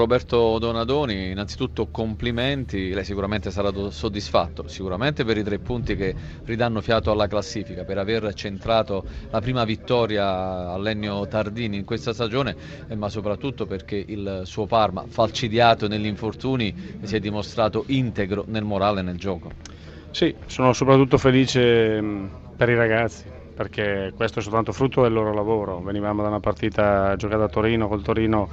Roberto Donadoni, innanzitutto complimenti, lei sicuramente sarà soddisfatto, sicuramente per i tre punti che ridanno fiato alla classifica, per aver centrato la prima vittoria all'Ennio Tardini in questa stagione, eh, ma soprattutto perché il suo Parma, falcidiato negli infortuni, si è dimostrato integro nel morale e nel gioco. Sì, sono soprattutto felice mm, per i ragazzi, perché questo è soltanto frutto del loro lavoro. Venivamo da una partita giocata a Torino, col Torino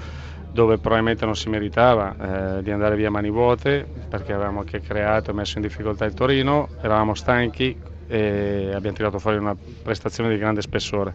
dove probabilmente non si meritava eh, di andare via mani vuote perché avevamo anche creato e messo in difficoltà il Torino, eravamo stanchi e abbiamo tirato fuori una prestazione di grande spessore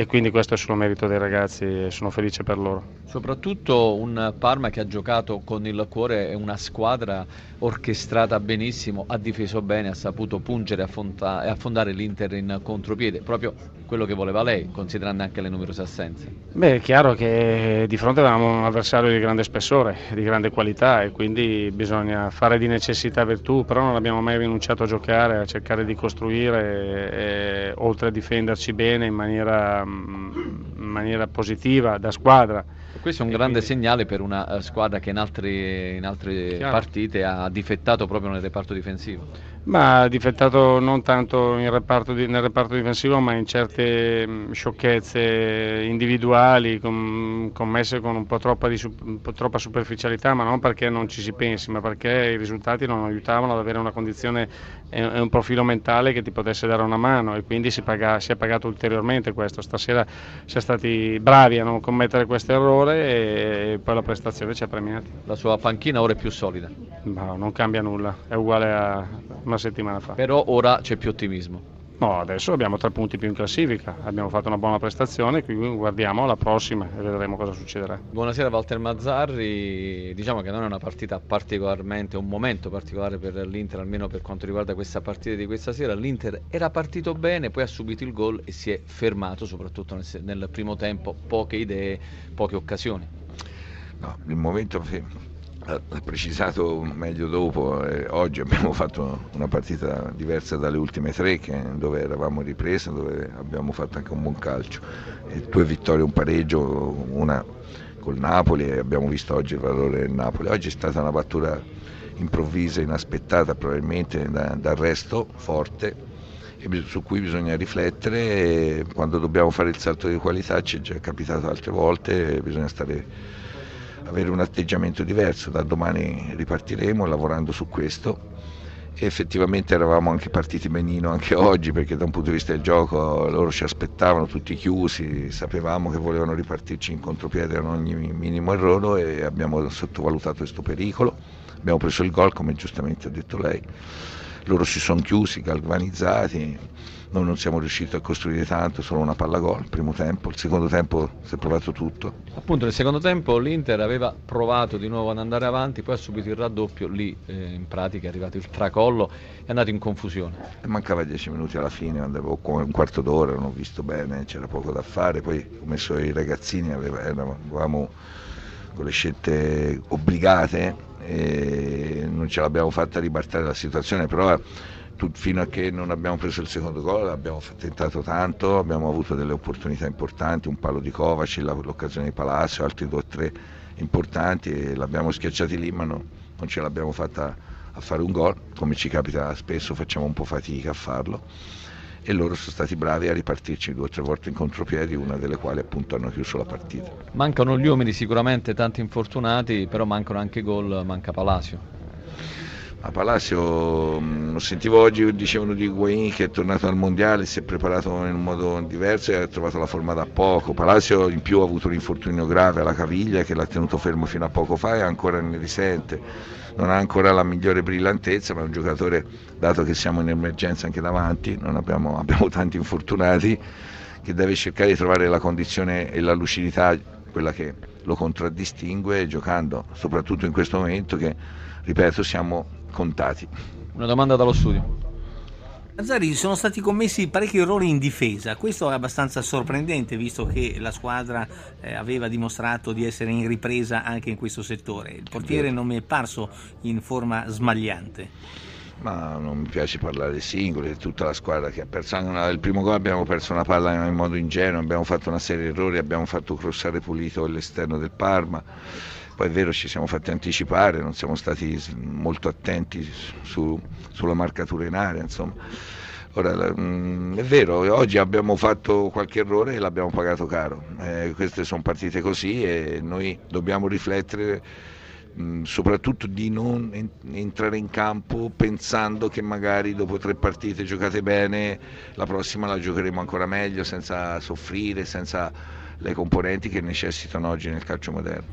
e quindi questo è solo merito dei ragazzi e sono felice per loro. Soprattutto un Parma che ha giocato con il cuore e una squadra orchestrata benissimo, ha difeso bene, ha saputo pungere e affondare l'Inter in contropiede, proprio quello che voleva lei, considerando anche le numerose assenze. Beh, è chiaro che di fronte avevamo un avversario di grande spessore, di grande qualità e quindi bisogna fare di necessità virtù, però non abbiamo mai rinunciato a giocare, a cercare di costruire, e, e, oltre a difenderci bene in maniera, in maniera positiva da squadra. Questo è un grande quindi... segnale per una uh, squadra che in, altri, in altre Chiaro. partite ha difettato proprio nel reparto difensivo. Ma ha difettato non tanto reparto di, nel reparto difensivo, ma in certe mh, sciocchezze individuali com, commesse con un po, di, un po' troppa superficialità, ma non perché non ci si pensi, ma perché i risultati non aiutavano ad avere una condizione e, un profilo mentale che ti potesse dare una mano e quindi si, paga, si è pagato ulteriormente questo. Stasera si è stati bravi a non commettere questo errore e poi la prestazione ci ha premiati. La sua panchina ora è più solida? No, non cambia nulla, è uguale a una settimana fa. Però ora c'è più ottimismo. No, adesso abbiamo tre punti più in classifica, abbiamo fatto una buona prestazione, quindi guardiamo la prossima e vedremo cosa succederà. Buonasera Walter Mazzarri, diciamo che non è una partita particolarmente, un momento particolare per l'Inter, almeno per quanto riguarda questa partita di questa sera. L'Inter era partito bene, poi ha subito il gol e si è fermato, soprattutto nel, nel primo tempo, poche idee, poche occasioni. No, il momento ha precisato meglio dopo, eh, oggi abbiamo fatto una partita diversa dalle ultime tre che, dove eravamo riprese, dove abbiamo fatto anche un buon calcio, e due vittorie, un pareggio, una col Napoli e abbiamo visto oggi il valore del Napoli. Oggi è stata una battuta improvvisa, inaspettata probabilmente da, dal resto forte su cui bisogna riflettere e quando dobbiamo fare il salto di qualità ci è già capitato altre volte, bisogna stare avere un atteggiamento diverso, da domani ripartiremo lavorando su questo. E effettivamente eravamo anche partiti benino anche oggi perché da un punto di vista del gioco loro ci aspettavano tutti chiusi, sapevamo che volevano ripartirci in contropiede ad ogni minimo errore e abbiamo sottovalutato questo pericolo, abbiamo preso il gol come giustamente ha detto lei, loro si sono chiusi, galvanizzati noi non siamo riusciti a costruire tanto, solo una palla gol il primo tempo, il secondo tempo si è provato tutto. Appunto nel secondo tempo l'Inter aveva provato di nuovo ad andare avanti, poi ha subito il raddoppio, lì eh, in pratica è arrivato il tracollo, è andato in confusione. Mancava dieci minuti alla fine, andavo un quarto d'ora, non ho visto bene, c'era poco da fare, poi ho messo i ragazzini, avevamo con le scelte obbligate non ce l'abbiamo fatta ribaltare la situazione, però fino a che non abbiamo preso il secondo gol abbiamo tentato tanto, abbiamo avuto delle opportunità importanti, un palo di Kovac, l'occasione di Palazzo, altri due o tre importanti e l'abbiamo schiacciati lì ma no, non ce l'abbiamo fatta a fare un gol, come ci capita spesso facciamo un po' fatica a farlo e loro sono stati bravi a ripartirci due o tre volte in contropiedi, una delle quali appunto hanno chiuso la partita. Mancano gli uomini sicuramente, tanti infortunati, però mancano anche gol, manca Palacio a Palacio mm, sentivo oggi dicevano di Higuain che è tornato al mondiale si è preparato in un modo diverso e ha trovato la forma da poco. Palacio in più ha avuto un infortunio grave alla caviglia che l'ha tenuto fermo fino a poco fa e ancora ne risente. Non ha ancora la migliore brillantezza ma è un giocatore dato che siamo in emergenza anche davanti abbiamo, abbiamo tanti infortunati che deve cercare di trovare la condizione e la lucidità quella che lo contraddistingue giocando soprattutto in questo momento che ripeto siamo contati. Una domanda dallo studio. Azzari, sono stati commessi parecchi errori in difesa, questo è abbastanza sorprendente visto che la squadra eh, aveva dimostrato di essere in ripresa anche in questo settore. Il portiere non mi è parso in forma smagliante. Ma non mi piace parlare di singoli, è tutta la squadra che ha perso. Anche il primo gol abbiamo perso una palla in modo ingenuo, abbiamo fatto una serie di errori, abbiamo fatto crossare pulito l'esterno del Parma poi è vero ci siamo fatti anticipare, non siamo stati molto attenti su, sulla marcatura in area, insomma. Ora, mm, è vero, oggi abbiamo fatto qualche errore e l'abbiamo pagato caro. Eh, queste sono partite così e noi dobbiamo riflettere mm, soprattutto di non en- entrare in campo pensando che magari dopo tre partite giocate bene, la prossima la giocheremo ancora meglio, senza soffrire, senza le componenti che necessitano oggi nel calcio moderno.